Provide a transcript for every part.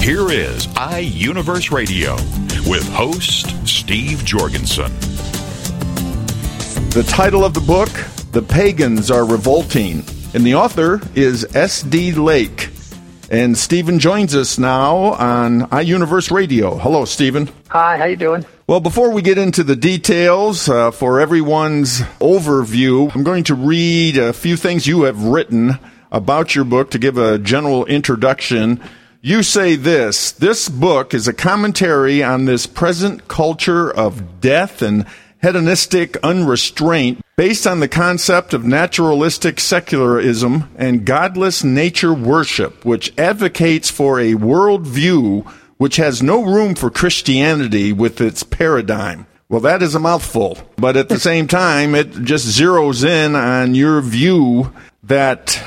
Here is iUniverse Radio with host Steve Jorgensen. The title of the book, The Pagans Are Revolting, and the author is S.D. Lake. And Stephen joins us now on iUniverse Radio. Hello, Stephen. Hi, how you doing? Well, before we get into the details, uh, for everyone's overview, I'm going to read a few things you have written about your book to give a general introduction. You say this this book is a commentary on this present culture of death and hedonistic unrestraint based on the concept of naturalistic secularism and godless nature worship, which advocates for a worldview which has no room for Christianity with its paradigm. Well, that is a mouthful, but at the same time, it just zeroes in on your view that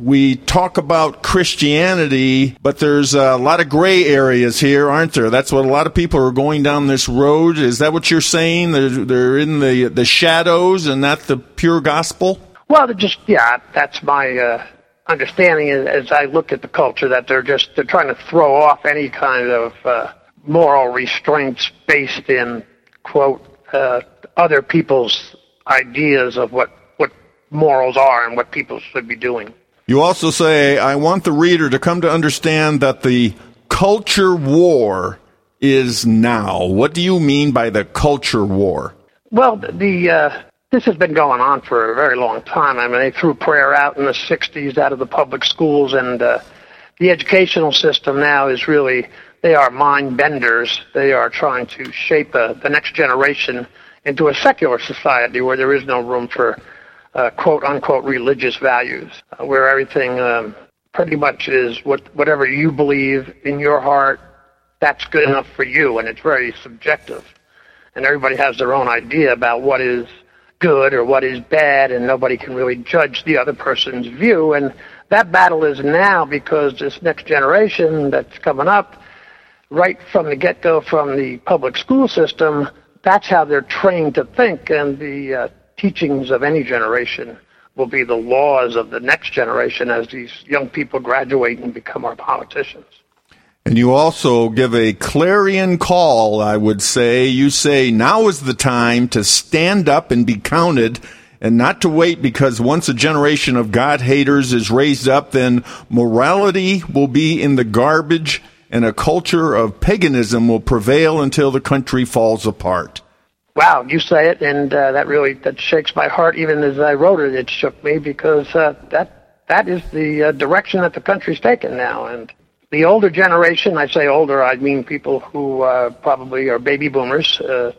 we talk about Christianity, but there's a lot of gray areas here, aren't there? That's what a lot of people are going down this road. Is that what you're saying? They're, they're in the the shadows and not the pure gospel. Well, just yeah, that's my uh, understanding as, I look at the culture that they're just they're trying to throw off any kind of uh, moral restraints based in quote uh, other people's ideas of what what morals are and what people should be doing. You also say, I want the reader to come to understand that the culture war is now. What do you mean by the culture war? Well, the uh, this has been going on for a very long time. I mean, they threw prayer out in the '60s out of the public schools, and uh, the educational system now is really they are mind benders. They are trying to shape uh, the next generation into a secular society where there is no room for uh, quote unquote religious values, uh, where everything um, pretty much is what whatever you believe in your heart, that's good enough for you, and it's very subjective, and everybody has their own idea about what is good or what is bad, and nobody can really judge the other person's view, and that battle is now because this next generation that's coming up, right from the get-go from the public school system, that's how they're trained to think, and the uh, teachings of any generation will be the laws of the next generation as these young people graduate and become our politicians. And you also give a clarion call, I would say. You say now is the time to stand up and be counted and not to wait because once a generation of God haters is raised up, then morality will be in the garbage and a culture of paganism will prevail until the country falls apart. Wow, you say it, and uh, that really that shakes my heart. Even as I wrote it, it shook me because uh, that that is the uh, direction that the country's taken now. And the older generation, I say older, I mean people who uh, probably are baby boomers. Uh,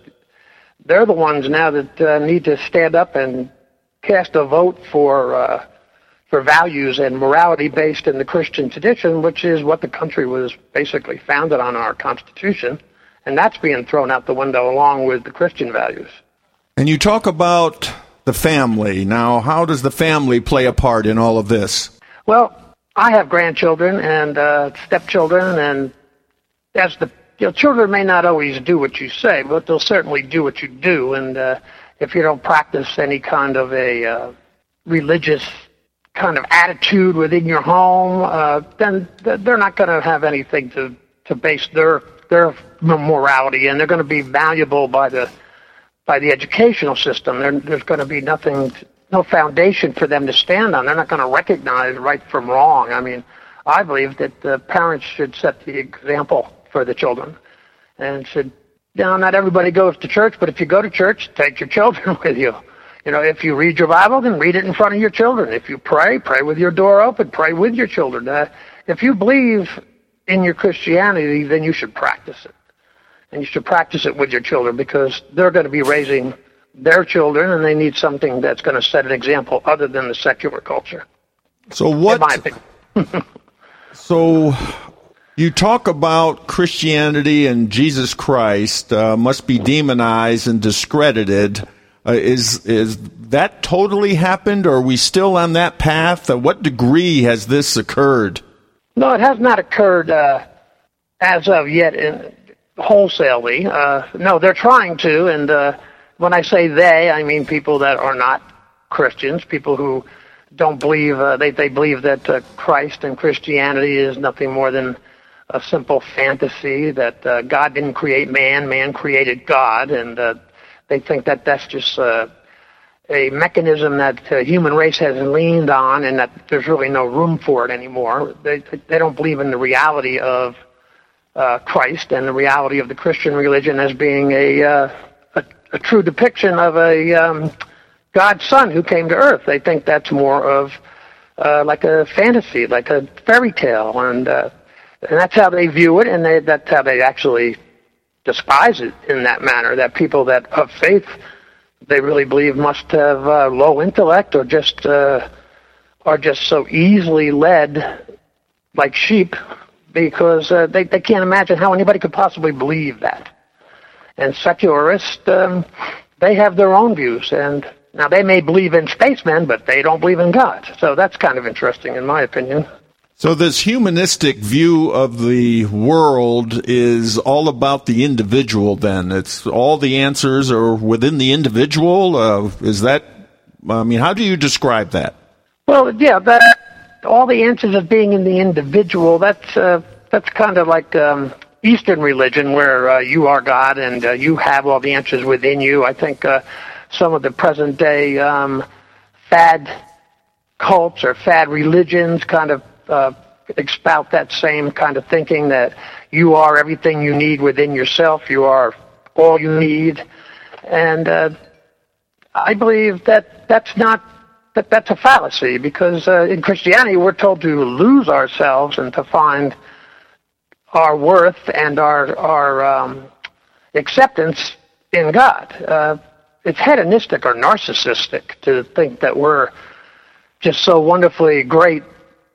they're the ones now that uh, need to stand up and cast a vote for uh, for values and morality based in the Christian tradition, which is what the country was basically founded on our Constitution and that's being thrown out the window along with the Christian values. And you talk about the family. Now, how does the family play a part in all of this? Well, I have grandchildren and uh, stepchildren, and as the you know, children may not always do what you say, but they'll certainly do what you do. And uh, if you don't practice any kind of a uh, religious kind of attitude within your home, uh, then they're not going to have anything to to base their their morality, and they're going to be valuable by the by the educational system. There, there's going to be nothing, no foundation for them to stand on. They're not going to recognize right from wrong. I mean, I believe that the parents should set the example for the children, and should. You know, not everybody goes to church, but if you go to church, take your children with you. You know, if you read your Bible, then read it in front of your children. If you pray, pray with your door open. Pray with your children. Uh, if you believe in your Christianity, then you should practice it. And you should practice it with your children because they're going to be raising their children and they need something that's going to set an example other than the secular culture. So what? In my opinion. so You talk about Christianity and Jesus Christ uh, must be demonized and discredited. Uh, is is that totally happened, or are we still on that path? Uh, what degree has this occurred? No, it has not occurred uh, as of yet in, wholesalely. Uh, no, they're trying to, and uh, when I say they, I mean people that are not Christians, people who don't believe uh, they they believe that uh, Christ and Christianity is nothing more than a simple fantasy that uh, God didn't create man, man created God, and uh, they think that that's just uh, a mechanism that the human race has leaned on, and that there's really no room for it anymore. They they don't believe in the reality of uh, Christ and the reality of the Christian religion as being a uh, a, a true depiction of a um, God's Son who came to Earth. They think that's more of uh, like a fantasy, like a fairy tale, and uh, and that's how they view it, and they, that's how they actually despise it in that manner. That people that of faith they really believe must have uh, low intellect or just uh, are just so easily led like sheep because uh, they they can't imagine how anybody could possibly believe that. And secularists, um, they have their own views, and now they may believe in spacemen, but they don't believe in God. So that's kind of interesting, in my opinion. So, this humanistic view of the world is all about the individual, then? It's all the answers are within the individual? Uh, is that, I mean, how do you describe that? Well, yeah, that, all the answers of being in the individual, that's, uh, that's kind of like um, Eastern religion where uh, you are God and uh, you have all the answers within you. I think uh, some of the present day um, fad cults or fad religions kind of uh, expout that same kind of thinking that you are everything you need within yourself. You are all you need, and uh, I believe that that's not that that's a fallacy because uh, in Christianity we're told to lose ourselves and to find our worth and our our um, acceptance in God. Uh, it's hedonistic or narcissistic to think that we're just so wonderfully great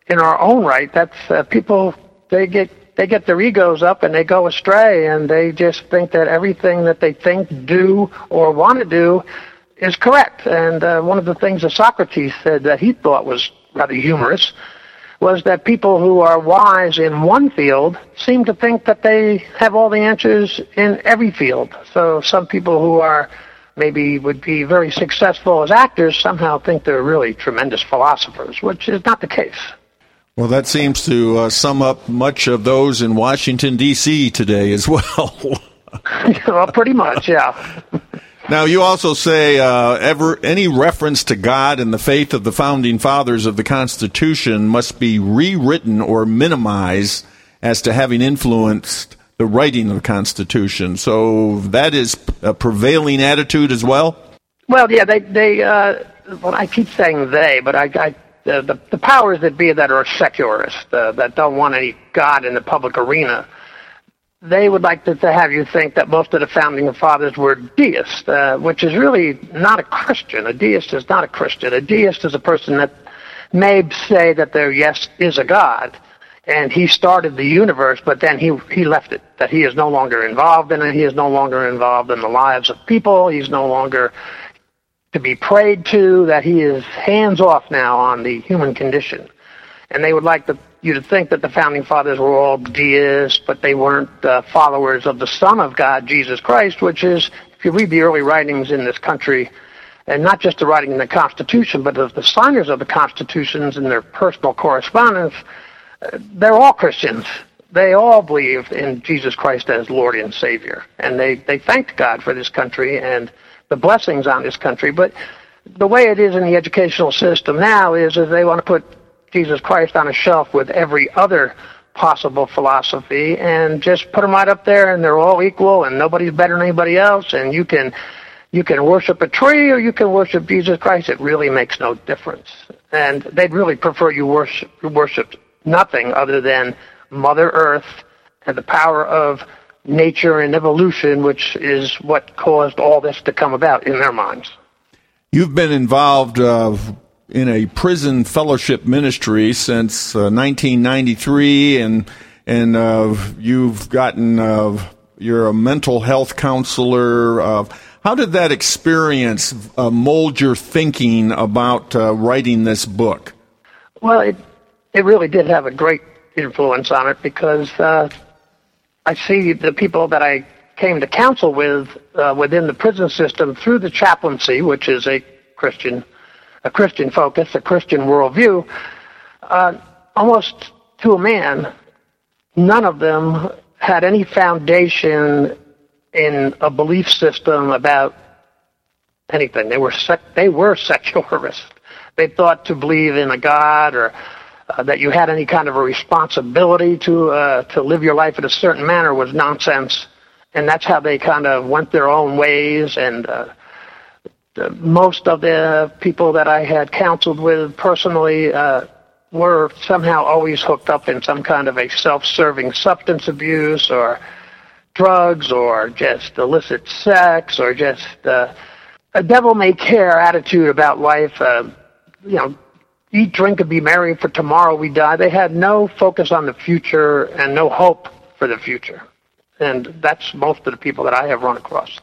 in our own right. That's uh, people they get they get their egos up and they go astray and they just think that everything that they think, do, or want to do is correct. And uh, one of the things that Socrates said that he thought was rather humorous was that people who are wise in one field seem to think that they have all the answers in every field. So some people who are maybe would be very successful as actors somehow think they're really tremendous philosophers, which is not the case. Well, that seems to uh, sum up much of those in Washington, D.C. today as well. well, pretty much, yeah. Now, you also say uh, ever any reference to God and the faith of the founding fathers of the Constitution must be rewritten or minimized as to having influenced the writing of the Constitution. So that is a prevailing attitude as well. Well, yeah, they they. Uh, well, I keep saying they, but I, I the, the, powers that be that are secularists, uh, that don't want any God in the public arena, they would like to, to have you think that most of the founding fathers were deists, uh, which is really not a Christian. A deist is not a Christian. A deist is a person that may say that there, yes, is a God, and he started the universe, but then he he left it. That he is no longer involved in it. He is no longer involved in the lives of people. He's no longer to be prayed to, that he is hands off now on the human condition. And they would like the, you to think that the founding fathers were all deists, but they weren't uh, followers of the Son of God, Jesus Christ, which is, if you read the early writings in this country, and not just the writing in the Constitution, but of the signers of the Constitutions and their personal correspondence, they're all Christians. They all believed in Jesus Christ as Lord and Savior. And they, they thanked God for this country and the blessings on this country. But the way it is in the educational system now is that they want to put Jesus Christ on a shelf with every other possible philosophy and just put them right up there and they're all equal and nobody's better than anybody else and you can you can worship a tree or you can worship Jesus Christ. It really makes no difference. And they'd really prefer you worship nothing other than Mother Earth and the power of nature and evolution, which is what caused all this to come about in their minds. You've been involved uh, in a prison fellowship ministry since uh, 1993, and and uh, you've gotten uh, you're a mental health counselor. Uh, how did that experience uh, mold your thinking about uh, writing this book? Well, it it really did have a great influence on it because I see the people that I came to counsel with within the prison system through the chaplaincy, which is a Christian, a Christian focus, a Christian worldview. Uh, almost to a man, none of them had any foundation in a belief system about anything. They were sec- they were secularists. They thought to believe in a God or uh, that you had any kind of a responsibility to uh, to live your life in a certain manner was nonsense, and that's how they kind of went their own ways. And uh, most of the people that I had counseled with personally uh, were somehow always hooked up in some kind of a self-serving substance abuse or drugs or just illicit sex or just uh, a devil may care attitude about life. Uh, you know, eat, drink, and be merry, for tomorrow we die. They had no focus on the future and no hope for the future. And that's most of the people that I have run across.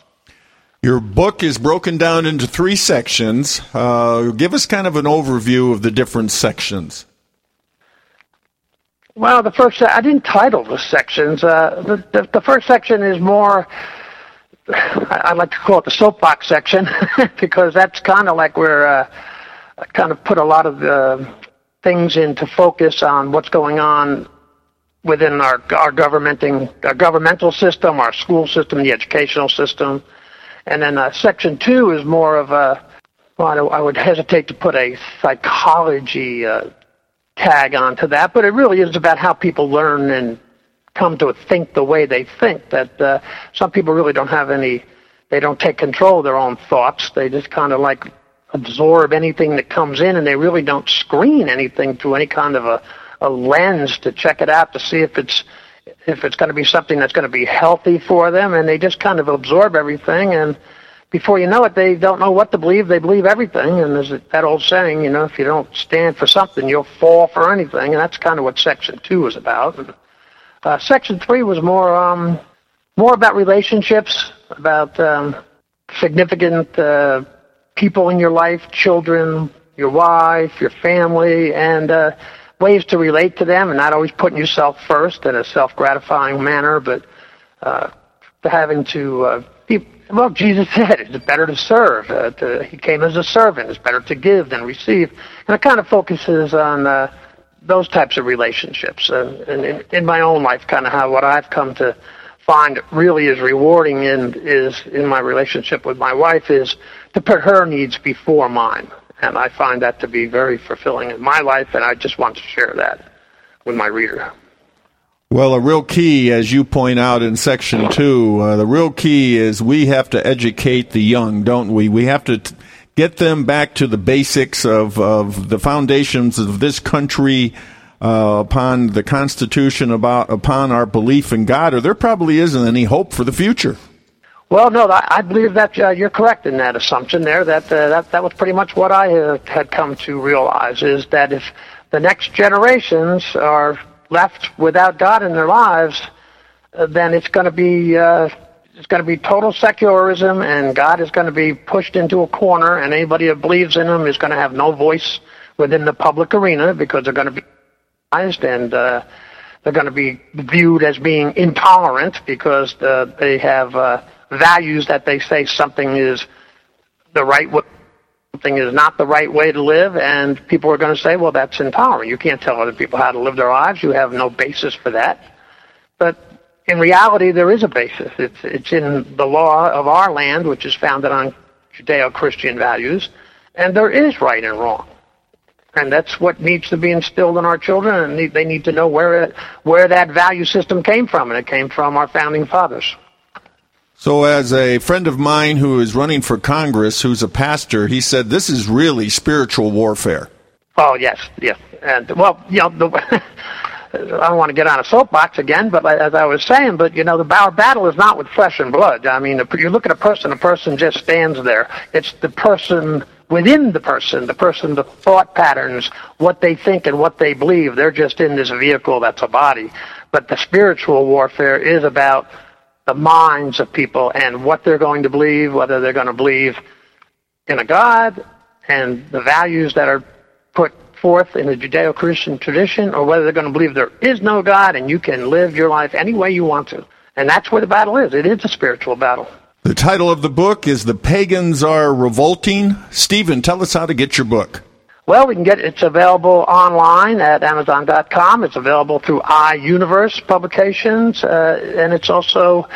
Your book is broken down into three sections. Uh, give us kind of an overview of the different sections. Well, the first I didn't title the sections. Uh, the, the, the first section is more. I like to call it the soapbox section because that's kind of like where uh, kind of put a lot of the things into focus on what's going on within our our governmenting our governmental system, our school system, the educational system, and then uh, section two is more of a well, I would hesitate to put a psychology uh, tag onto that, but it really is about how people learn and come to think the way they think. That uh, some people really don't have any, they don't take control of their own thoughts. They just kind of like absorb anything that comes in, and they really don't screen anything through any kind of a, a lens to check it out to see if it's if it's going to be something that's going to be healthy for them, and they just kind of absorb everything, and before you know it, they don't know what to believe. They believe everything, and there's that old saying, you know, if you don't stand for something, you'll fall for anything, and that's kind of what Section Two is about. And, uh, section Three was more um, more about relationships, about um, significant uh, people in your life, children, your wife, your family, and uh, ways to relate to them, and not always putting yourself first in a self-gratifying manner, but uh, having to uh, be. Well, Jesus said it's better to serve. Uh, to, he came as a servant. It's better to give than receive, and it kind of focuses on uh, those types of relationships. Uh, and in, in my own life, kind of how what I've come to find really is rewarding in is in my relationship with my wife is to put her needs before mine. And I find that to be very fulfilling in my life, and I just want to share that with my reader. Well, a real key, as you point out in section two, uh, the real key is we have to educate the young, don't we? We have to t- get them back to the basics of, of the foundations of this country, uh, upon the Constitution, about upon our belief in God, or there probably isn't any hope for the future. Well, no, I, believe that uh, you're correct in that assumption there. That uh, that that was pretty much what I had come to realize is that if the next generations are left without God in their lives, uh, then it's going to be uh, it's going to be total secularism, and God is going to be pushed into a corner, and anybody that believes in Him is going to have no voice within the public arena because they're going to be and uh, they're going to be viewed as being intolerant because uh, they have uh, values that they say something is the right way, something is not the right way to live, and people are going to say, well, that's intolerant. You can't tell other people how to live their lives. You have no basis for that. But in reality, there is a basis. It's, it's in the law of our land, which is founded on Judeo-Christian values, and there is right and wrong. And that's what needs to be instilled in our children, and they need to know where, it, where that value system came from, and it came from our founding fathers. So, as a friend of mine who is running for Congress, who's a pastor, he said this is really spiritual warfare. Oh yes, yes, and well, you know, the, I don't want to get on a soapbox again, but as I was saying, but you know, the our battle is not with flesh and blood. I mean, you look at a person, a person just stands there. It's the person within the person, the person, the thought patterns, what they think and what they believe. They're just in this vehicle that's a body. But the spiritual warfare is about the minds of people and what they're going to believe, whether they're going to believe in a God and the values that are put forth in the Judeo Christian tradition, or whether they're going to believe there is no God and you can live your life any way you want to. And that's where the battle is. It is a spiritual battle. The title of the book is The Pagans Are Revolting. Stephen, tell us how to get your book. Well, we can get it's available online at Amazon.com. It's available through iUniverse Publications, uh, and it's also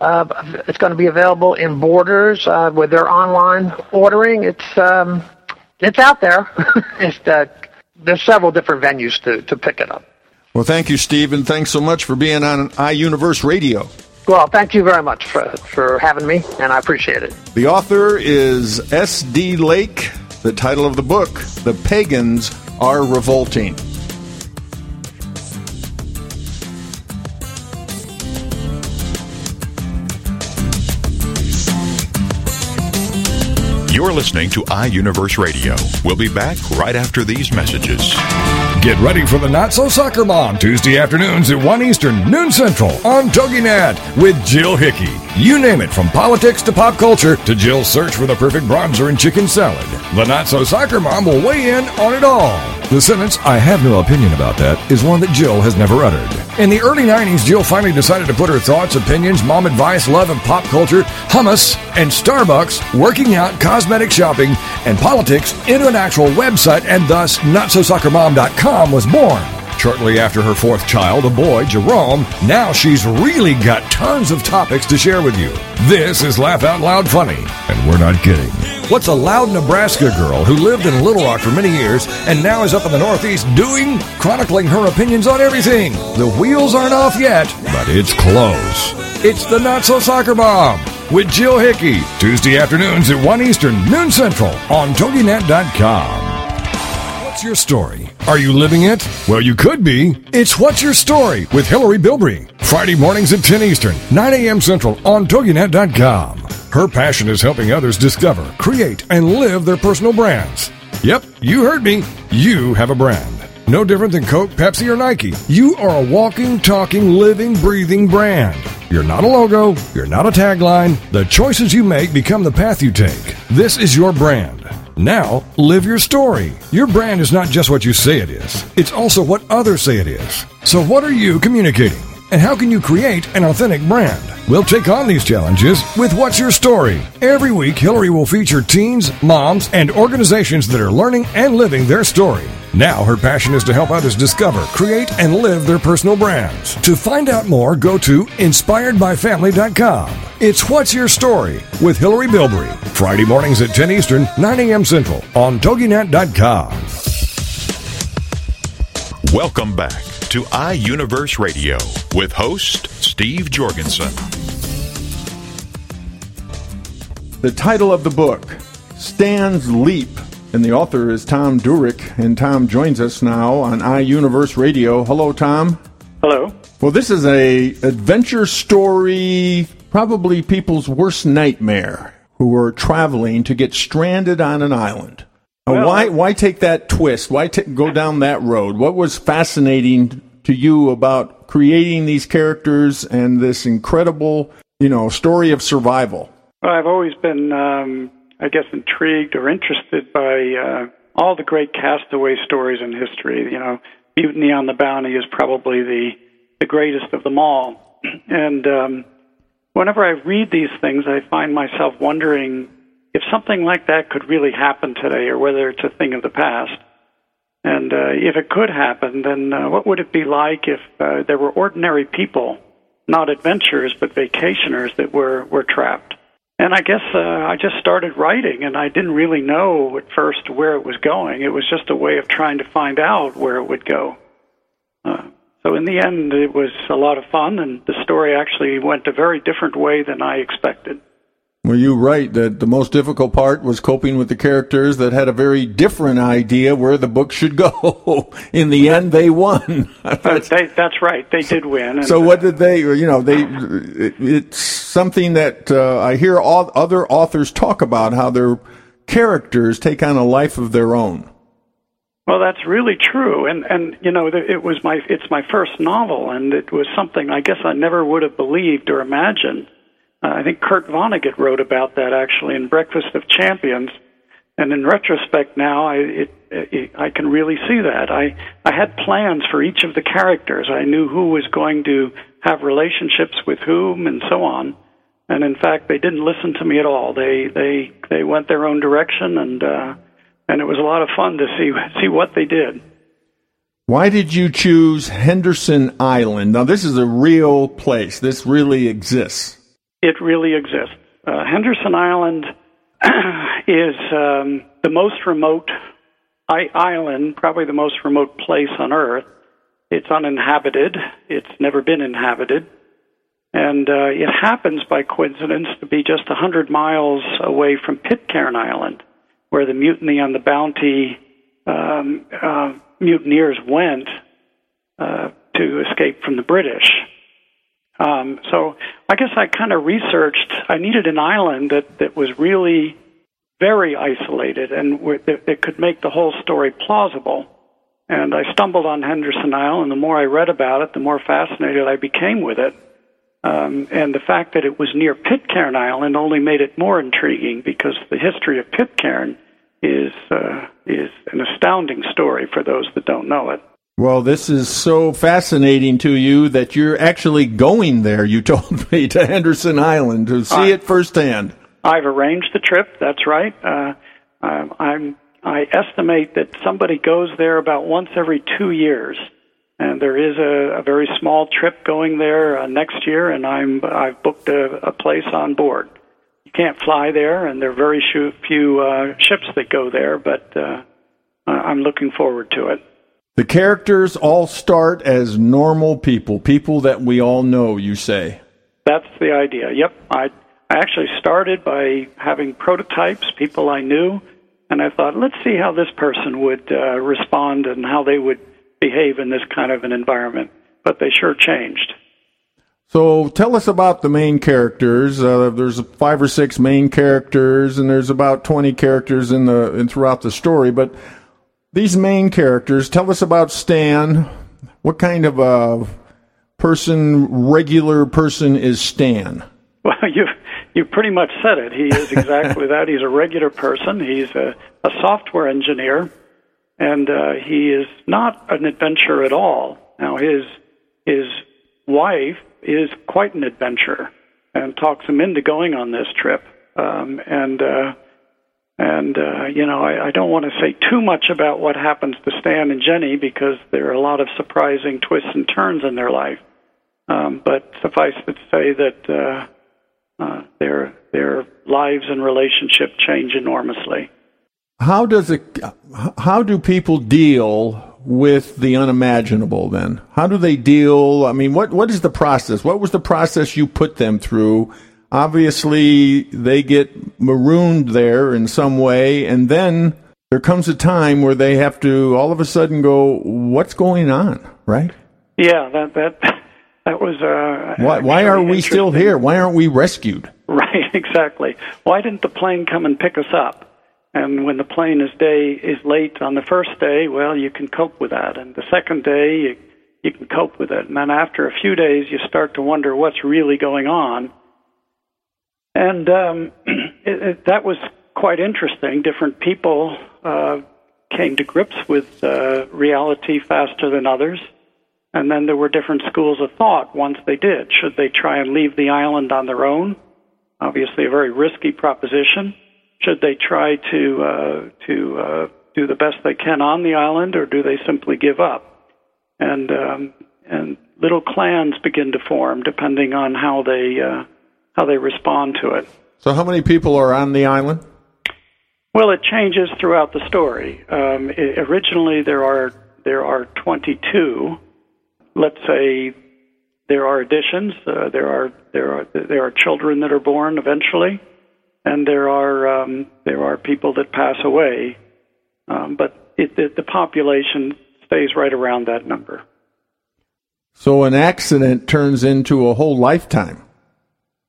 uh, it's going to be available in Borders uh, with their online ordering. It's um, it's out there. it's, uh, there's several different venues to, to pick it up. Well, thank you, Stephen. Thanks so much for being on iUniverse Radio. Well, thank you very much for, for having me, and I appreciate it. The author is S.D. Lake. The title of the book, The Pagans Are Revolting. You're listening to iUniverse Radio. We'll be back right after these messages. Get ready for the Not So Soccer Mom Tuesday afternoons at 1 Eastern, noon Central on TogiNet with Jill Hickey. You name it, from politics to pop culture to Jill's search for the perfect bronzer and chicken salad. The Not So Soccer Mom will weigh in on it all. The sentence, I have no opinion about that, is one that Jill has never uttered. In the early 90s, Jill finally decided to put her thoughts, opinions, mom advice, love of pop culture, hummus, and Starbucks, working out, cosmetic shopping, and politics into an actual website, and thus NotSoSoccerMom.com was born. Shortly after her fourth child, a boy, Jerome, now she's really got tons of topics to share with you. This is Laugh Out Loud Funny, and we're not kidding. What's a loud Nebraska girl who lived in Little Rock for many years and now is up in the Northeast doing? Chronicling her opinions on everything. The wheels aren't off yet, but it's close. It's the Not So Soccer Mom with Jill Hickey, Tuesday afternoons at 1 Eastern, noon Central on TogiNet.com. What's your story? Are you living it? Well, you could be. It's What's Your Story with Hillary Bilbrey. Friday mornings at 10 Eastern, 9 a.m. Central on TogiNet.com. Her passion is helping others discover, create, and live their personal brands. Yep, you heard me. You have a brand. No different than Coke, Pepsi, or Nike. You are a walking, talking, living, breathing brand. You're not a logo. You're not a tagline. The choices you make become the path you take. This is your brand. Now, live your story. Your brand is not just what you say it is, it's also what others say it is. So, what are you communicating? And how can you create an authentic brand? We'll take on these challenges with What's Your Story? Every week, Hillary will feature teens, moms, and organizations that are learning and living their story. Now, her passion is to help others discover, create, and live their personal brands. To find out more, go to inspiredbyfamily.com. It's What's Your Story with Hillary Bilbrey. Friday mornings at 10 Eastern, 9 a.m. Central on TogiNet.com. Welcome back to iUniverse Radio with host Steve Jorgensen. The title of the book, Stan's Leap, and the author is Tom Duerig, and Tom joins us now on iUniverse Radio. Hello, Tom. Hello. Well, this is a adventure story, probably people's worst nightmare, who are traveling to get stranded on an island. Well, why why take that twist? Why ta go down that road? What was fascinating to you about creating these characters and this incredible, you know, story of survival? Well, I've always been, um, I guess, intrigued or interested by uh, all the great castaway stories in history. You know, Mutiny on the Bounty is probably the the greatest of them all. And um, whenever I read these things, I find myself wondering if something like that could really happen today, or whether it's a thing of the past. And uh, if it could happen, then uh, what would it be like if uh, there were ordinary people, not adventurers but vacationers, that were were trapped? And I guess uh, I just started writing, and I didn't really know at first where it was going. It was just a way of trying to find out where it would go. Uh, so in the end, it was a lot of fun, and the story actually went a very different way than I expected. Were you right that the most difficult part was coping with the characters that had a very different idea where the book should go? In the end, they won. But they, that's right; they did win. And, So what did they? You know, they. it- It's something that uh, I hear all other authors talk about how their characters take on a life of their own. Well, that's really true, and and you know it was my it's my first novel, and it was something I guess I never would have believed or imagined. Uh, I think Kurt Vonnegut wrote about that actually in Breakfast of Champions, and in retrospect now, I it, it, I can really see that. I I had plans for each of the characters. I knew who was going to have relationships with whom, and so on. And in fact, they didn't listen to me at all. They they they went their own direction, and uh, and it was a lot of fun to see see what they did. Why did you choose Henderson Island? Now, this is a real place. This really exists. It really exists. Uh, Henderson Island is um, the most remote I- island, probably the most remote place on Earth. It's uninhabited. It's never been inhabited. And uh, it happens by coincidence to be just 100 miles away from Pitcairn Island where the mutiny on the Bounty um, uh, mutineers went uh, to escape from the British. Um, so I guess I kind of researched. I needed an island that that was really very isolated and that could make the whole story plausible. And I stumbled on Henderson Isle, and the more I read about it, the more fascinated I became with it. Um, and the fact that it was near Pitcairn Island only made it more intriguing because the history of Pitcairn is uh, is an astounding story for those that don't know it. Well, this is so fascinating to you that you're actually going there. You told me to Henderson Island to see I, it firsthand. I've arranged the trip. That's right. Uh, I'm. I estimate that somebody goes there about once every two years and there is a, a very small trip going there uh, next year, and I'm I've booked a, a place on board. You can't fly there, and there are very few uh, ships that go there, but uh, I'm looking forward to it. The characters all start as normal people, people that we all know. You say that's the idea. Yep, I I actually started by having prototypes, people I knew, and I thought, let's see how this person would uh, respond and how they would behave in this kind of an environment, but they sure changed. So tell us about the main characters. Uh, there's five or six main characters, and there's about 20 characters in the in throughout the story. But these main characters, tell us about Stan. What kind of a person, regular person, is Stan? Well, you you pretty much said it. He is exactly that. He's a regular person. He's a, a software engineer and uh, he is not an adventurer at all. Now his his wife is quite an adventurer and talks him into going on this trip. Um, and uh, and uh, you know, I, I don't want to say too much about what happens to Stan and Jenny because there are a lot of surprising twists and turns in their life. Um, but suffice it to say that uh, uh, their their lives and relationship change enormously. How does it how do people deal with the unimaginable then? How do they deal? I mean what what is the process? What was the process you put them through obviously they get marooned there in some way and then there comes a time where they have to all of a sudden go what's going on? Right? Yeah that that that was uh why why are we still here? Why aren't we rescued? Right exactly. Why didn't the plane come and pick us up? And when the plane is day is late on the first day, well, you can cope with that. And the second day, you, you can cope with it. And then after a few days, you start to wonder what's really going on. And um, it, it, that was quite interesting. Different people uh, came to grips with uh, reality faster than others. And then there were different schools of thought once they did. Should they try and leave the island on their own? Obviously, a very risky proposition should they try to uh, to uh, do the best they can on the island, or do they simply give up? And um, and little clans begin to form depending on how they uh, how they respond to it. So, how many people are on the island? Well, it changes throughout the story. Um, it, originally, there are there are 22. Let's say there are additions. Uh, there are there are there are children that are born eventually and there are um, there are people that pass away, um, but it, it, the population stays right around that number. So an accident turns into a whole lifetime.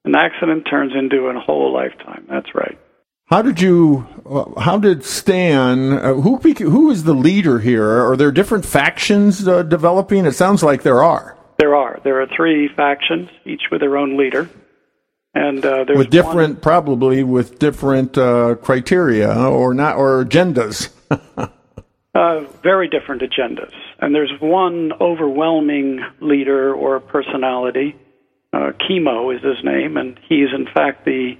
An accident turns into a whole lifetime. That's right. How did you? Uh, how did Stan? Uh, who who is the leader here? Are there different factions uh, developing? It sounds like there are. There are. There are three factions, each with their own leader, and uh, there's with different, one, probably with different uh, criteria or not or agendas. Uh, very different agendas. And there's one overwhelming leader or personality. Uh, Chemo is his name, and he is in fact the,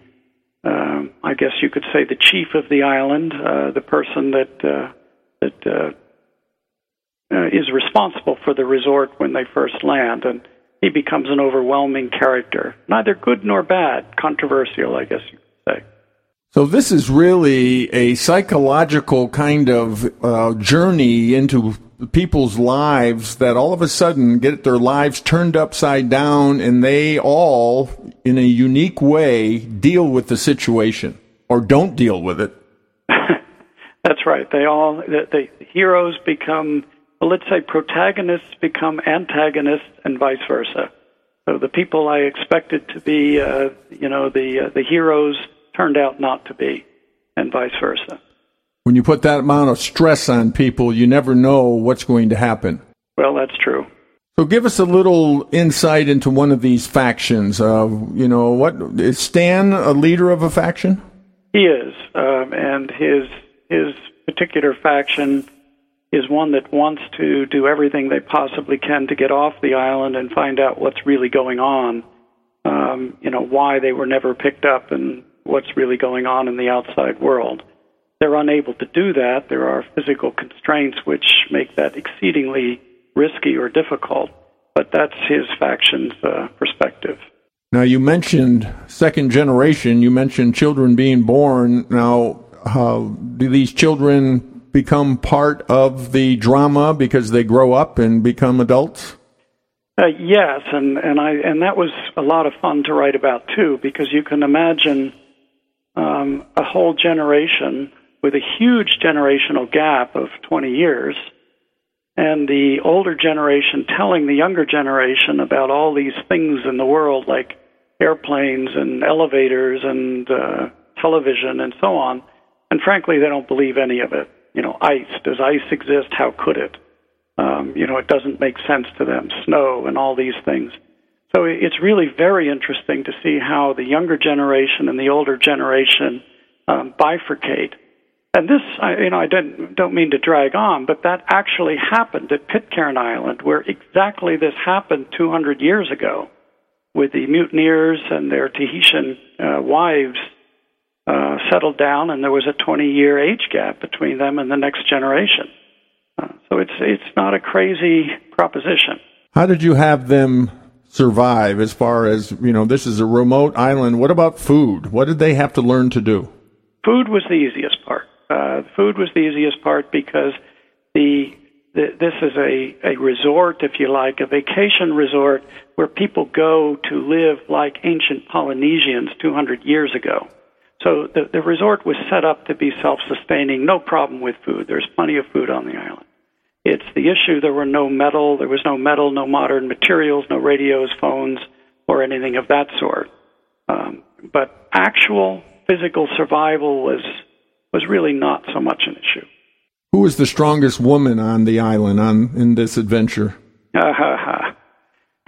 uh, I guess you could say, the chief of the island, uh, the person that uh, that uh, uh, is responsible for the resort when they first land, and he becomes an overwhelming character, neither good nor bad, controversial, I guess you. So this is really a psychological kind of uh, journey into people's lives that all of a sudden get their lives turned upside down and they all, in a unique way, deal with the situation or don't deal with it. That's right. They all, the, the heroes become, well, let's say protagonists become antagonists and vice versa. So the people I expected to be, uh, you know, the uh, the heroes turned out not to be, and vice versa. When you put that amount of stress on people, you never know what's going to happen. Well, that's true. So, give us a little insight into one of these factions. Uh, you know, what is Stan a leader of a faction? He is, um, and his his particular faction is one that wants to do everything they possibly can to get off the island and find out what's really going on. Um, you know, why they were never picked up and what's really going on in the outside world. They're unable to do that. There are physical constraints which make that exceedingly risky or difficult, but that's his faction's uh, perspective. Now, you mentioned second generation, you mentioned children being born. Now, uh, do these children become part of the drama because they grow up and become adults? Uh, yes, and and I and that was a lot of fun to write about too, because you can imagine um, a whole generation with a huge generational gap of 20 years, and the older generation telling the younger generation about all these things in the world, like airplanes and elevators and uh, television and so on. And frankly, they don't believe any of it. You know, ice. Does ice exist? How could it? Um, you know, it doesn't make sense to them. Snow and all these things. So it's really very interesting to see how the younger generation and the older generation um, bifurcate. And this, I, you know, I don't, don't mean to drag on, but that actually happened at Pitcairn Island, where exactly this happened 200 years ago, with the mutineers and their Tahitian uh, wives uh, settled down, and there was a 20-year age gap between them and the next generation. Uh, so it's it's not a crazy proposition. How did you have them survive as far as, you know, this is a remote island. What about food? What did they have to learn to do? Food was the easiest part. Uh, food was the easiest part because the, the this is a, a resort, if you like, a vacation resort where people go to live like ancient Polynesians 200 years ago. So the, the resort was set up to be self sustaining, no problem with food. There's plenty of food on the island. It's the issue there were no metal, there was no metal, no modern materials, no radios, phones, or anything of that sort. Um, but actual physical survival was was really not so much an issue. Who was the strongest woman on the island on in this adventure?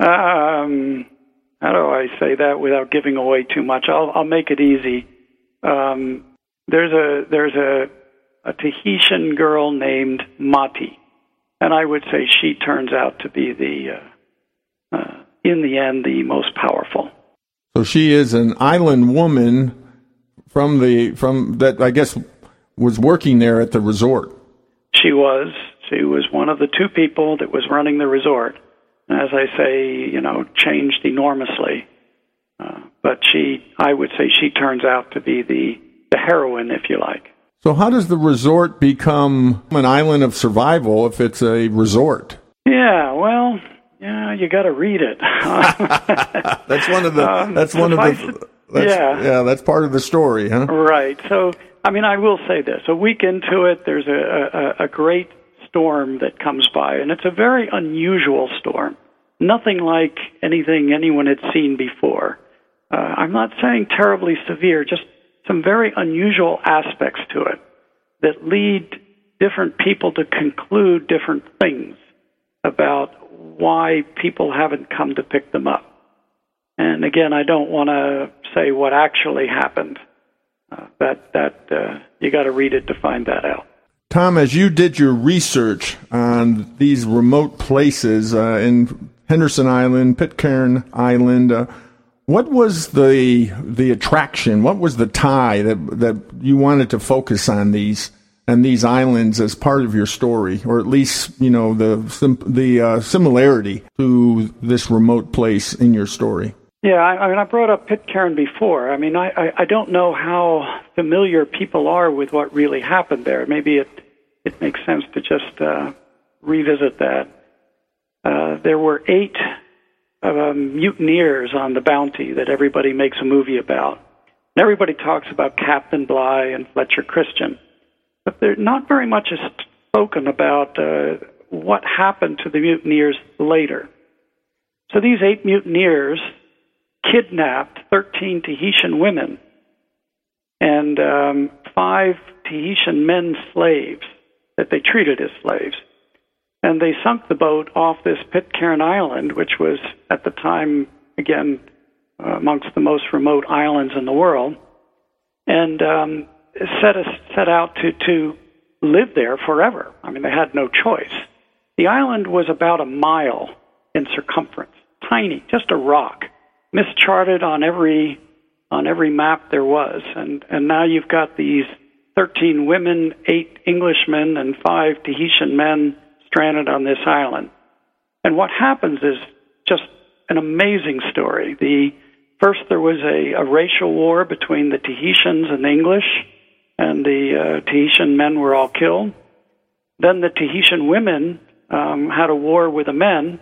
um, how do I say that without giving away too much? I'll, I'll make it easy. Um, there's a there's a a Tahitian girl named Mati, and I would say she turns out to be the, uh, uh, in the end, the most powerful. So she is an island woman from the from that I guess was working there at the resort. She was. She was one of the two people that was running the resort. And as I say, you know, changed enormously. Uh, but she, I would say, she turns out to be the the heroine, if you like. So, how does the resort become an island of survival if it's a resort? Yeah, well, yeah, you got to read it. that's one of the. Um, that's one of the. That's, yeah, yeah, that's part of the story, huh? Right. So, I mean, I will say this: a week into it, there's a, a, a great storm that comes by, and it's a very unusual storm. Nothing like anything anyone had seen before. uh, I'm not saying terribly severe, just some very unusual aspects to it that lead different people to conclude different things about why people haven't come to pick them up. And again, I don't want to say what actually happened. Uh, that that uh, you got to read it to find that out. Tom, as you did your research on these remote places uh, in Henderson Island, Pitcairn Island, uh, what was the the attraction? What was the tie that that you wanted to focus on these and these islands as part of your story, or at least you know the the uh, similarity to this remote place in your story? Yeah, I, I mean, I brought up Pitcairn before. I mean, I, I, I don't know how familiar people are with what really happened there. Maybe it it makes sense to just uh, revisit that. Uh, there were eight um, mutineers on the Bounty that everybody makes a movie about. And everybody talks about Captain Bligh and Fletcher Christian, but there not very much is spoken about uh, what happened to the mutineers later. So these eight mutineers kidnapped 13 Tahitian women and um, five Tahitian men slaves that they treated as slaves. And they sunk the boat off this Pitcairn Island, which was at the time, again, uh, amongst the most remote islands in the world, and um, set, us, set out to, to live there forever. I mean, they had no choice. The island was about a mile in circumference, tiny, just a rock mischarted on every on every map there was, and and now you've got these 13 women, eight Englishmen, and five Tahitian men stranded on this island. And what happens is just an amazing story. The first there was a, a racial war between the Tahitians and the English, and the uh, Tahitian men were all killed. Then the Tahitian women um, had a war with the men,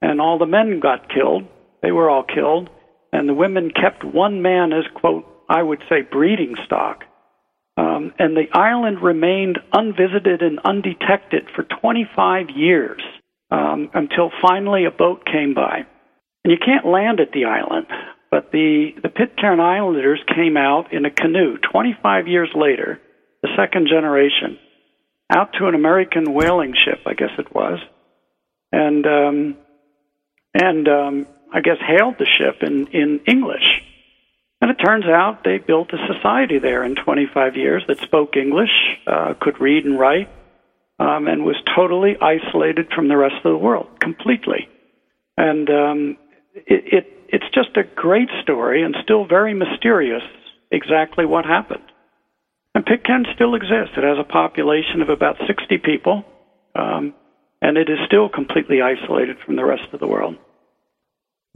and all the men got killed. They were all killed, and the women kept one man as, quote, I would say, breeding stock. Um, and the island remained unvisited and undetected for 25 years um, until finally a boat came by. And you can't land at the island, but the, the Pitcairn Islanders came out in a canoe 25 years later, the second generation, out to an American whaling ship, I guess it was, and um, and um, I guess, hailed the ship in, in English. And it turns out they built a society there in 25 years that spoke English, uh, could read and write, um, and was totally isolated from the rest of the world, completely. And um, it, it, it's just a great story and still very mysterious exactly what happened. And Pitcairn still exists. It has a population of about 60 people, um, and it is still completely isolated from the rest of the world.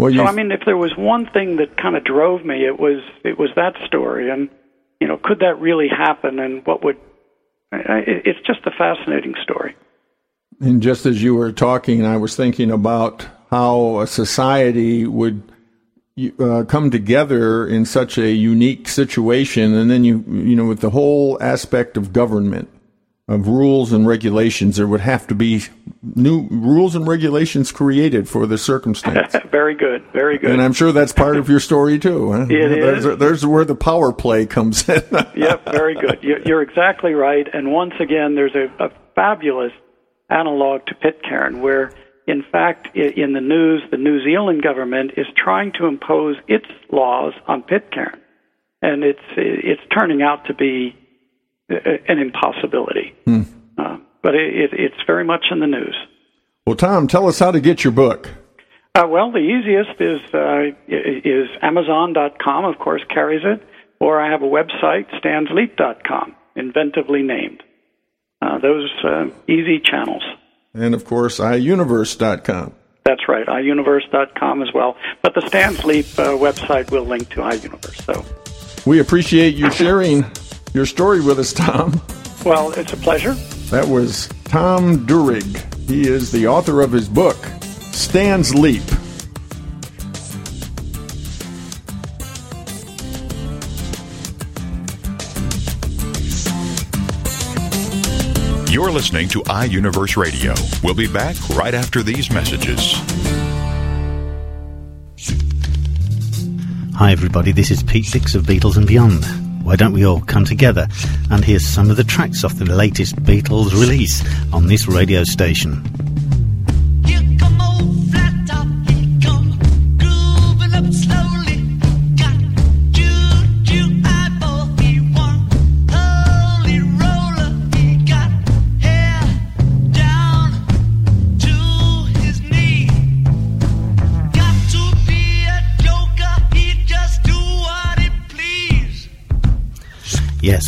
Well, so I mean, if there was one thing that kind of drove me, it was it was that story, and you know, could that really happen? And what would? It's just a fascinating story. And just as you were talking, I was thinking about how a society would uh, come together in such a unique situation, and then you you know with the whole aspect of government of rules and regulations. There would have to be new rules and regulations created for the circumstance. very good, very good. And I'm sure that's part of your story too. Huh? It there's, is. there's where the power play comes in. yep, very good. You're exactly right. And once again, there's a, a fabulous analog to Pitcairn where. In fact, in the news, the New Zealand government is trying to impose its laws on Pitcairn, and it's it's turning out to be an impossibility. Hmm. Uh, but it, it, it's very much in the news. Well, Tom, tell us how to get your book. Uh, well, the easiest is uh, is Amazon.com, of course, carries it, or I have a website, stansleap.com, inventively named. Uh, those uh, easy channels. And of course, iUniverse.com. That's right, iUniverse.com as well. But the Stan's Leap uh, website will link to iUniverse. So we appreciate you sharing your story with us, Tom. Well, it's a pleasure. That was Tom Duerig. He is the author of his book, Stan's Leap. You're listening to iUniverse Radio. We'll be back right after these messages. Hi, everybody, this is Pete Six of Beatles and Beyond. Why don't we all come together and hear some of the tracks off the latest Beatles release on this radio station?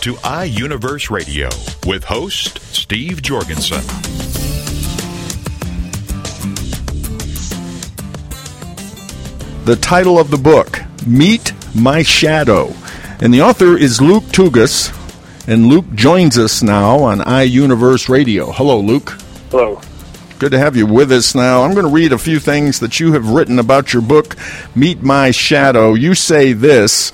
to iUniverse Radio with host Steve Jorgensen. The title of the book, Meet My Shadow. And the author is Luke Tougas. And Luke joins us now on iUniverse Radio. Hello, Luke. Hello. Good to have you with us now. I'm going to read a few things that you have written about your book, Meet My Shadow. You say this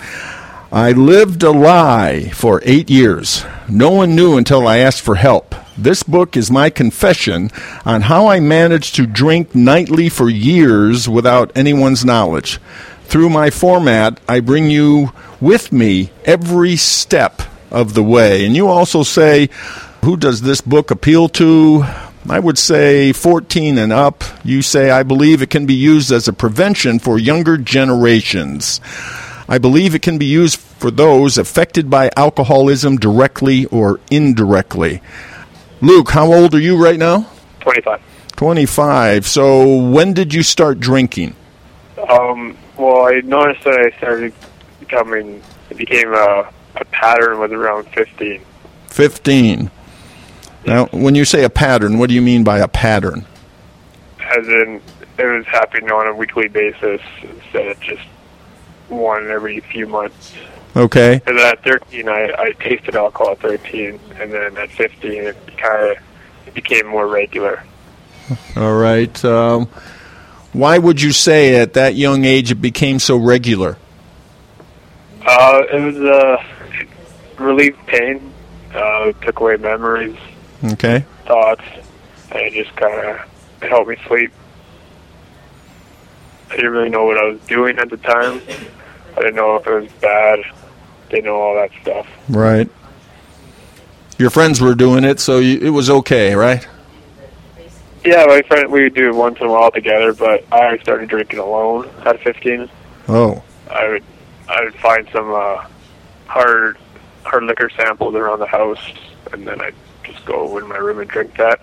I lived a lie for eight years. No one knew until I asked for help. This book is my confession on how I managed to drink nightly for years without anyone's knowledge. Through my format, I bring you with me every step of the way. And you also say, who does this book appeal to? I would say 14 and up. You say, I believe it can be used as a prevention for younger generations. I believe it can be used for those affected by alcoholism directly or indirectly. Luke, how old are you right now? 25. 25. So when did you start drinking? Um, well, I noticed that I started becoming, it became a, a pattern was around 15. 15. Now, when you say a pattern, what do you mean by a pattern? As in, it was happening on a weekly basis instead of just one every few months. Okay. And then at 13, I, I tasted alcohol at 13, and then at 15, it kind of became more regular. All right. Um, why would you say at that young age it became so regular? Uh, it was uh, relieved pain, uh, took away memories, Okay. thoughts, and it just kind of helped me sleep. I didn't really know what I was doing at the time. I didn't know if it was bad. Didn't know all that stuff. Right. Your friends were doing it, so you, it was okay, right? Yeah, my friend, we would do it once in a while together, but I started drinking alone at 15. Oh. I would I would find some uh, hard hard liquor samples around the house, and then I'd just go in my room and drink that.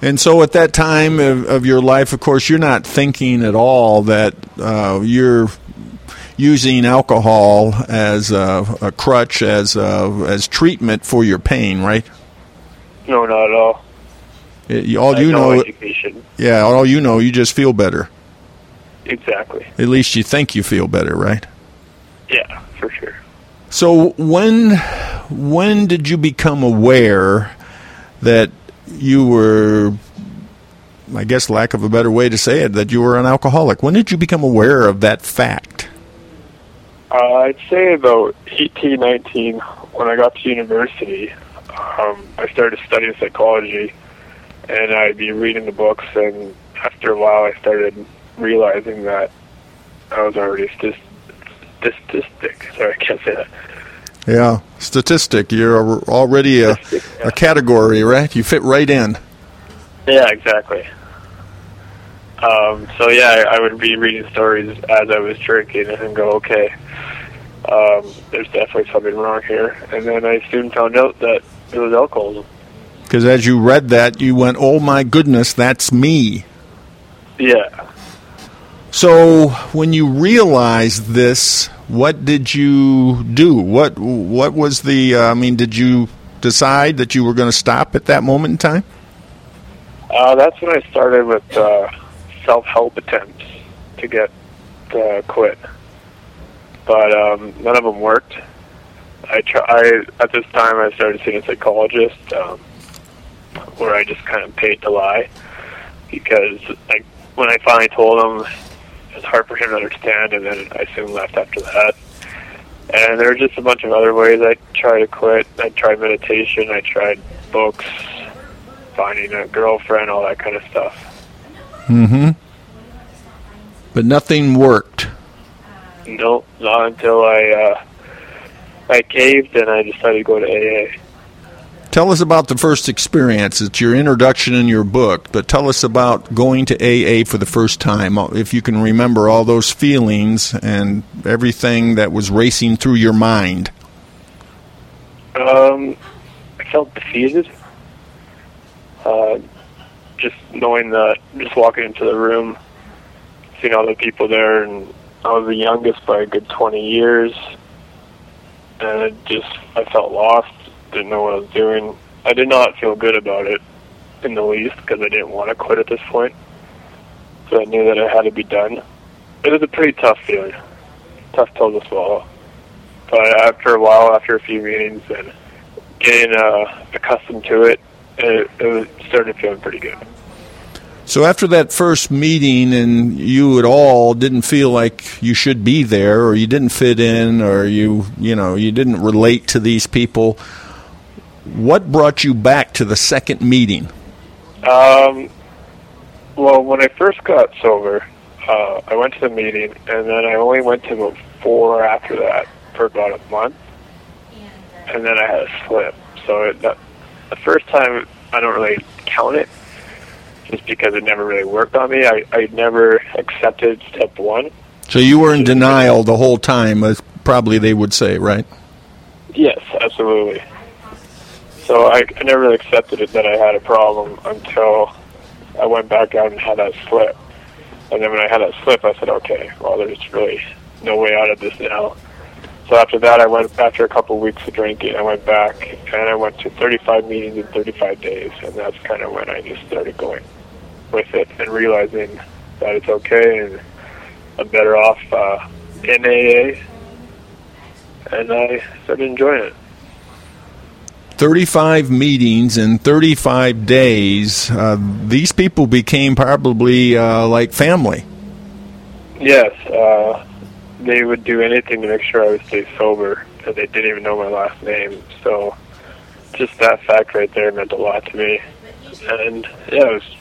And so at that time of, of your life, of course, you're not thinking at all that uh, you're using alcohol as a, a crutch, as a, as treatment for your pain, right? No, not at all. It, all you no know, education. yeah, all you know, you just feel better. Exactly. At least you think you feel better, right? Yeah, for sure. So when when did you become aware that you were I guess lack of a better way to say it that you were an alcoholic? When did you become aware of that fact? Uh, I'd say about 18, 19, when I got to university, um, I started studying psychology, and I'd be reading the books, and after a while, I started realizing that I was already a st- statistic. Sorry, I can't say that. Yeah, statistic. You're already a, a category, right? You fit right in. Yeah, exactly. Um, so yeah, I, I would be reading stories as I was drinking and go, okay, um, there's definitely something wrong here. And then I soon found out that it was alcoholism. Because as you read that, you went, "Oh my goodness, that's me." Yeah. So when you realized this, what did you do? What what was the? Uh, I mean, did you decide that you were going to stop at that moment in time? Uh, that's when I started with uh, self-help attempts to get uh, quit, but um, none of them worked. I try I, at this time I started seeing a psychologist, um, where I just kind of paid to lie because like when I finally told him, it was hard for him to understand, and then I soon left after that. And there were just a bunch of other ways I tried to quit. I tried meditation. I tried books, finding a girlfriend, all that kind of stuff. Mm-hmm. But nothing worked. No, not until I uh, I caved and I decided to go to AA. Tell us about the first experience. It's your introduction in your book, but tell us about going to AA for the first time. If you can remember all those feelings and everything that was racing through your mind. Um, I felt defeated. Uh, just knowing that, just walking into the room, seeing all the people there, and I was the youngest by a good 20 years, and it just, I felt lost, didn't know what I was doing. I did not feel good about it in the least because I didn't want to quit at this point. So I knew that it had to be done. It was a pretty tough feeling, tough pill to swallow. But after a while, after a few meetings and getting uh, accustomed to it, it, it was, started feeling pretty good. So after that first meeting, and you at all didn't feel like you should be there, or you didn't fit in, or you you know you didn't relate to these people. What brought you back to the second meeting? Um, well, when I first got sober, uh, I went to the meeting, and then I only went to about four after that for about a month, and then I had a slip. So it, that, the first time, I don't really count it, just because it never really worked on me. I, I never accepted step one. So you were in denial the whole time, as probably they would say, right? Yes, absolutely. So I, I never really accepted it that I had a problem until I went back out and had that slip. And then when I had that slip, I said, okay, well, there's really no way out of this now. So after that, I went, after a couple of weeks of drinking, I went back and I went to 35 meetings in 35 days. And that's kind of when I just started going with it and realizing that it's okay and I'm better off uh, in AA. And I started enjoying it. 35 meetings in 35 days. Uh, these people became probably uh, like family. Yes, uh, they would do anything to make sure I would stay sober, and they didn't even know my last name. So, just that fact right there meant a lot to me. And yeah, it was,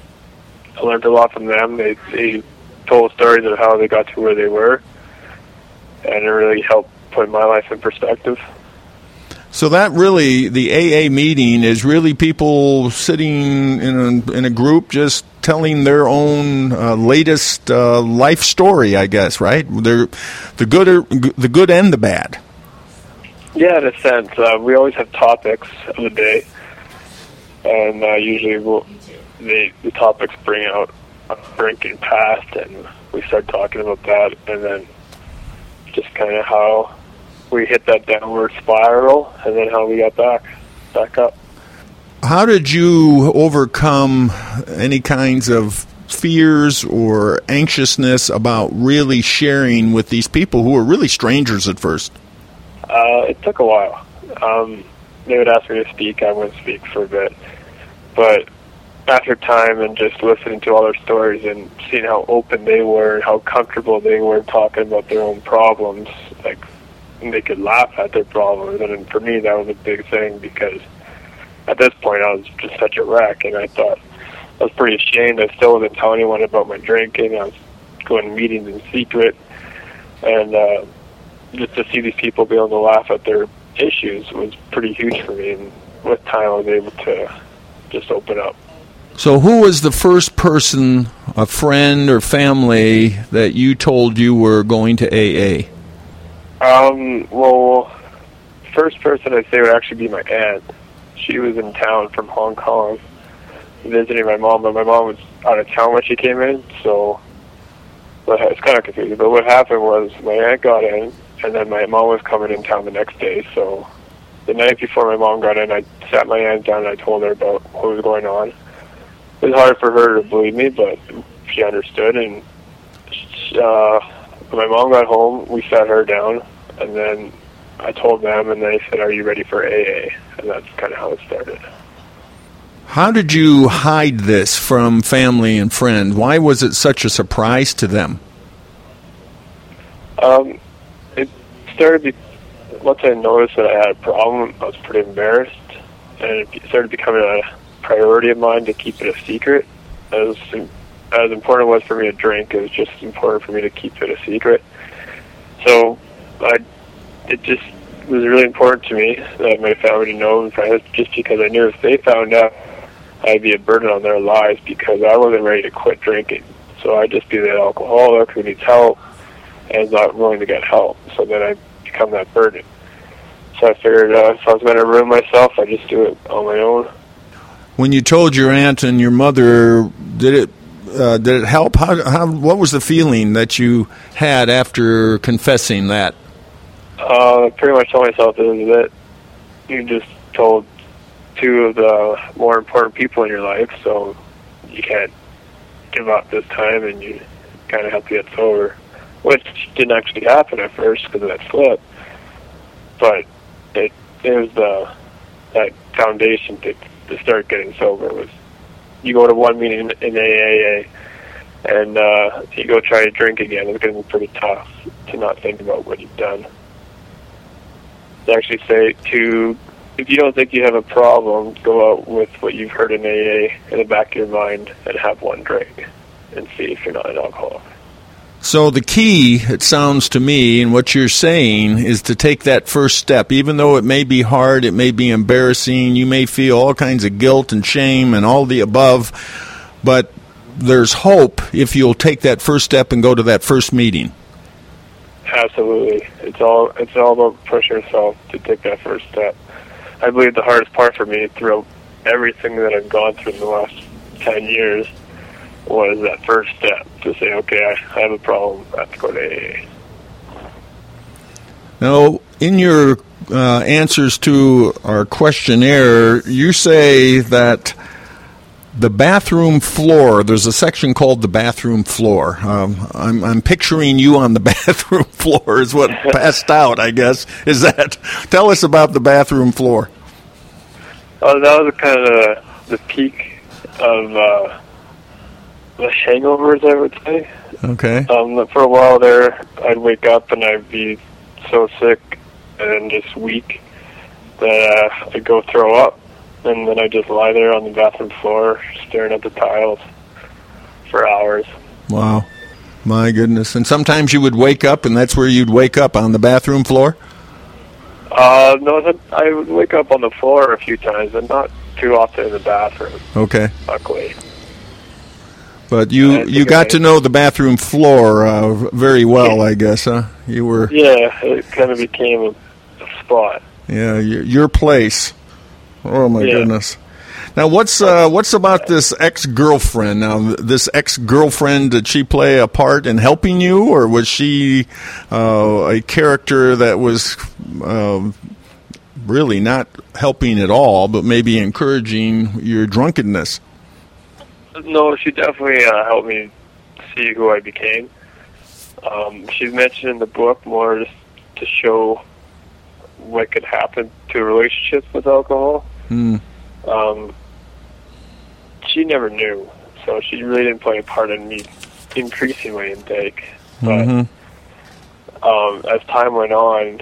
I learned a lot from them. They they told stories of how they got to where they were, and it really helped put my life in perspective. So that really, the AA meeting is really people sitting in a, in a group just telling their own uh, latest uh, life story, I guess, right? They're, the good, the good and the bad. Yeah, in a sense, uh, we always have topics of the day, and uh, usually we'll, the the topics bring out a drinking past, and we start talking about that, and then just kind of how we hit that downward spiral, and then how we got back back up. How did you overcome any kinds of fears or anxiousness about really sharing with these people who were really strangers at first? Uh, it took a while. Um, they would ask me to speak. I wouldn't speak for a bit, but after time and just listening to all their stories and seeing how open they were and how comfortable they were talking about their own problems, like they could laugh at their problems. And for me, that was a big thing because at this point, I was just such a wreck, and I thought I was pretty ashamed. I still wasn't telling anyone about my drinking. I was going to meetings in secret, and uh, just to see these people be able to laugh at their issues was pretty huge for me. And with time, I was able to just open up. So, who was the first person, a friend or family, that you told you were going to AA? Um, well, first person I'd say would actually be my aunt. She was in town from Hong Kong visiting my mom, but my mom was out of town when she came in, so but it's kind of confusing. But what happened was my aunt got in, and then my mom was coming in town the next day. So the night before my mom got in, I sat my aunt down and I told her about what was going on. It was hard for her to believe me, but she understood. And uh, when my mom got home, we sat her down, and then I told them, and they said, "Are you ready for AA?" And that's kind of how it started. How did you hide this from family and friends? Why was it such a surprise to them? Um, it started. Be- once I noticed that I had a problem, I was pretty embarrassed, and it started becoming a priority of mine to keep it a secret. As as important it was for me to drink, it was just as important for me to keep it a secret. So, I it just was really important to me that my family know and friends, just because I knew if they found out, I'd be a burden on their lives because I wasn't ready to quit drinking. So I'd just be the alcoholic who needs help and not willing to get help. So then I become that burden. So I figured uh, if I was going to ruin myself, I'd just do it on my own. When you told your aunt and your mother, did it uh, did it help? How, how what was the feeling that you had after confessing that? Uh, pretty much told myself that. You just told two of the more important people in your life, so you can't give up this time, and you kind of to get sober, which didn't actually happen at first because of that slip, but it it was the that foundation to to start getting sober was you go to one meeting in AA and uh, you go try to drink again. It's going to be pretty tough to not think about what you've done. They actually say to if you don't think you have a problem, go out with what you've heard in AA in the back of your mind and have one drink and see if you're not an alcoholic. So the key, it sounds to me, and what you're saying is to take that first step. Even though it may be hard, it may be embarrassing, you may feel all kinds of guilt and shame and all the above, but there's hope if you'll take that first step and go to that first meeting. Absolutely, it's all it's all about pushing yourself to take that first step. I believe the hardest part for me throughout everything that I've gone through in the last ten years was that first step to say, okay, I have a problem. I have to go to AA. Now, in your uh, answers to our questionnaire, you say that the bathroom floor, there's a section called the bathroom floor. Um, I'm, I'm picturing you on the bathroom floor, is what passed out, I guess. Is that? Tell us about the bathroom floor. Oh, that was kind of the peak of. Uh, the hangovers, I would say. Okay. Um, for a while there, I'd wake up and I'd be so sick and just weak that uh, I'd go throw up, and then I'd just lie there on the bathroom floor staring at the tiles for hours. Wow. My goodness. And sometimes you would wake up, and that's where you'd wake up on the bathroom floor? Uh, no, I would wake up on the floor a few times, but not too often in the bathroom. Okay. Luckily. But you you got to know the bathroom floor uh, very well, I guess, huh? You were yeah. It kind of became a spot. Yeah, your, your place. Oh my yeah. goodness. Now, what's uh, what's about this ex girlfriend? Now, this ex girlfriend did she play a part in helping you, or was she uh, a character that was uh, really not helping at all, but maybe encouraging your drunkenness? No, she definitely uh, helped me see who I became. Um, she's mentioned in the book more just to show what could happen to a relationship with alcohol. Mm. Um, she never knew, so she really didn't play a part in me increasing my intake. But mm-hmm. um, as time went on,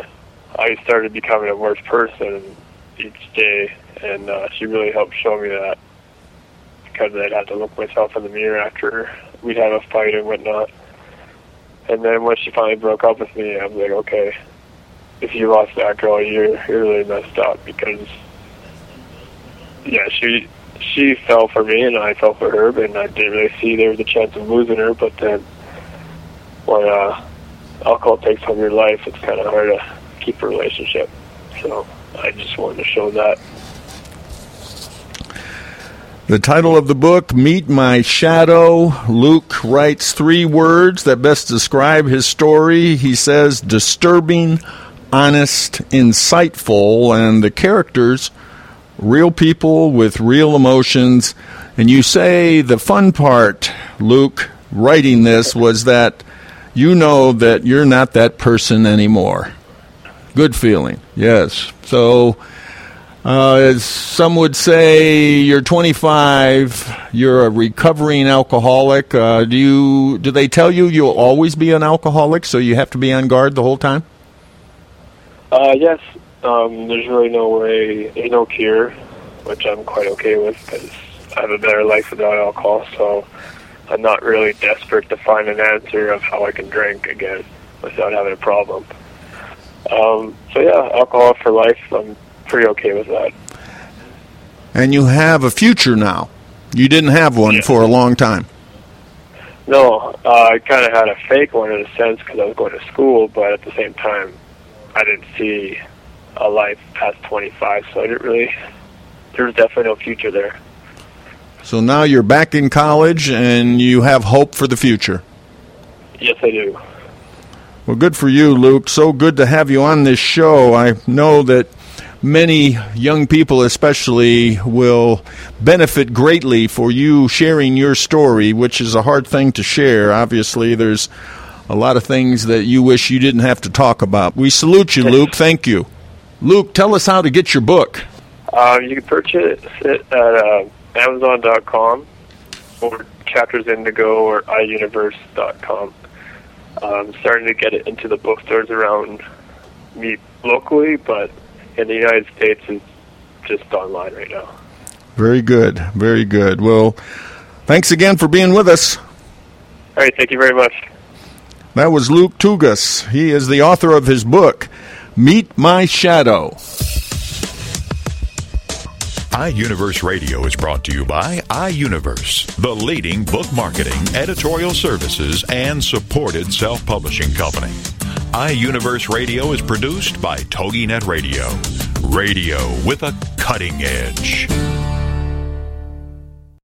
I started becoming a worse person each day, and uh, she really helped show me that because I'd have to look myself in the mirror after we'd have a fight and whatnot. And then when she finally broke up with me, I was like, okay, if you lost that girl, you're you're really messed up because yeah, she she fell for me and I fell for her, but I didn't really see there was a chance of losing her. But then when uh, alcohol takes over your life, it's kind of hard to keep a relationship. So I just wanted to show that. The title of the book, Meet My Shadow. Luke writes three words that best describe his story. He says, disturbing, honest, insightful, and the characters, real people with real emotions. And you say the fun part, Luke, writing this was that you know that you're not that person anymore. Good feeling, yes. So, uh, as some would say, you're 25. You're a recovering alcoholic. Uh, do you? Do they tell you you'll always be an alcoholic, so you have to be on guard the whole time? Uh, yes. Um, there's really no way. There's no cure, which I'm quite okay with because I have a better life without alcohol. So I'm not really desperate to find an answer of how I can drink again without having a problem. Um, so yeah, alcohol for life. I'm pretty okay with that. And you have a future now. You didn't have one Yeah. for a long time. No, uh, I kind of had a fake one in a sense because I was going to school, but at the same time, I didn't see a life past 25, so I didn't really. There was definitely no future there. So now you're back in college and you have hope for the future. Yes, I do. Well, good for you, Luke. So good to have you on this show. I know that many young people, especially, will benefit greatly for you sharing your story, which is a hard thing to share. Obviously, there's a lot of things that you wish you didn't have to talk about. We salute you, Luke. Thank you. Luke, tell us how to get your book. Um, you can purchase it at uh, Amazon.com or Chapters Indigo or iUniverse.com. I'm starting to get it into the bookstores around me locally, but in the United States, it's just online right now. Very good. Very good. Well, thanks again for being with us. All right, thank you very much. That was Luke Tougas. He is the author of his book, Meet My Shadow. iUniverse Radio is brought to you by iUniverse, the leading book marketing, editorial services, and supported self publishing company. iUniverse Radio is produced by TogiNet Radio. Radio with a cutting edge.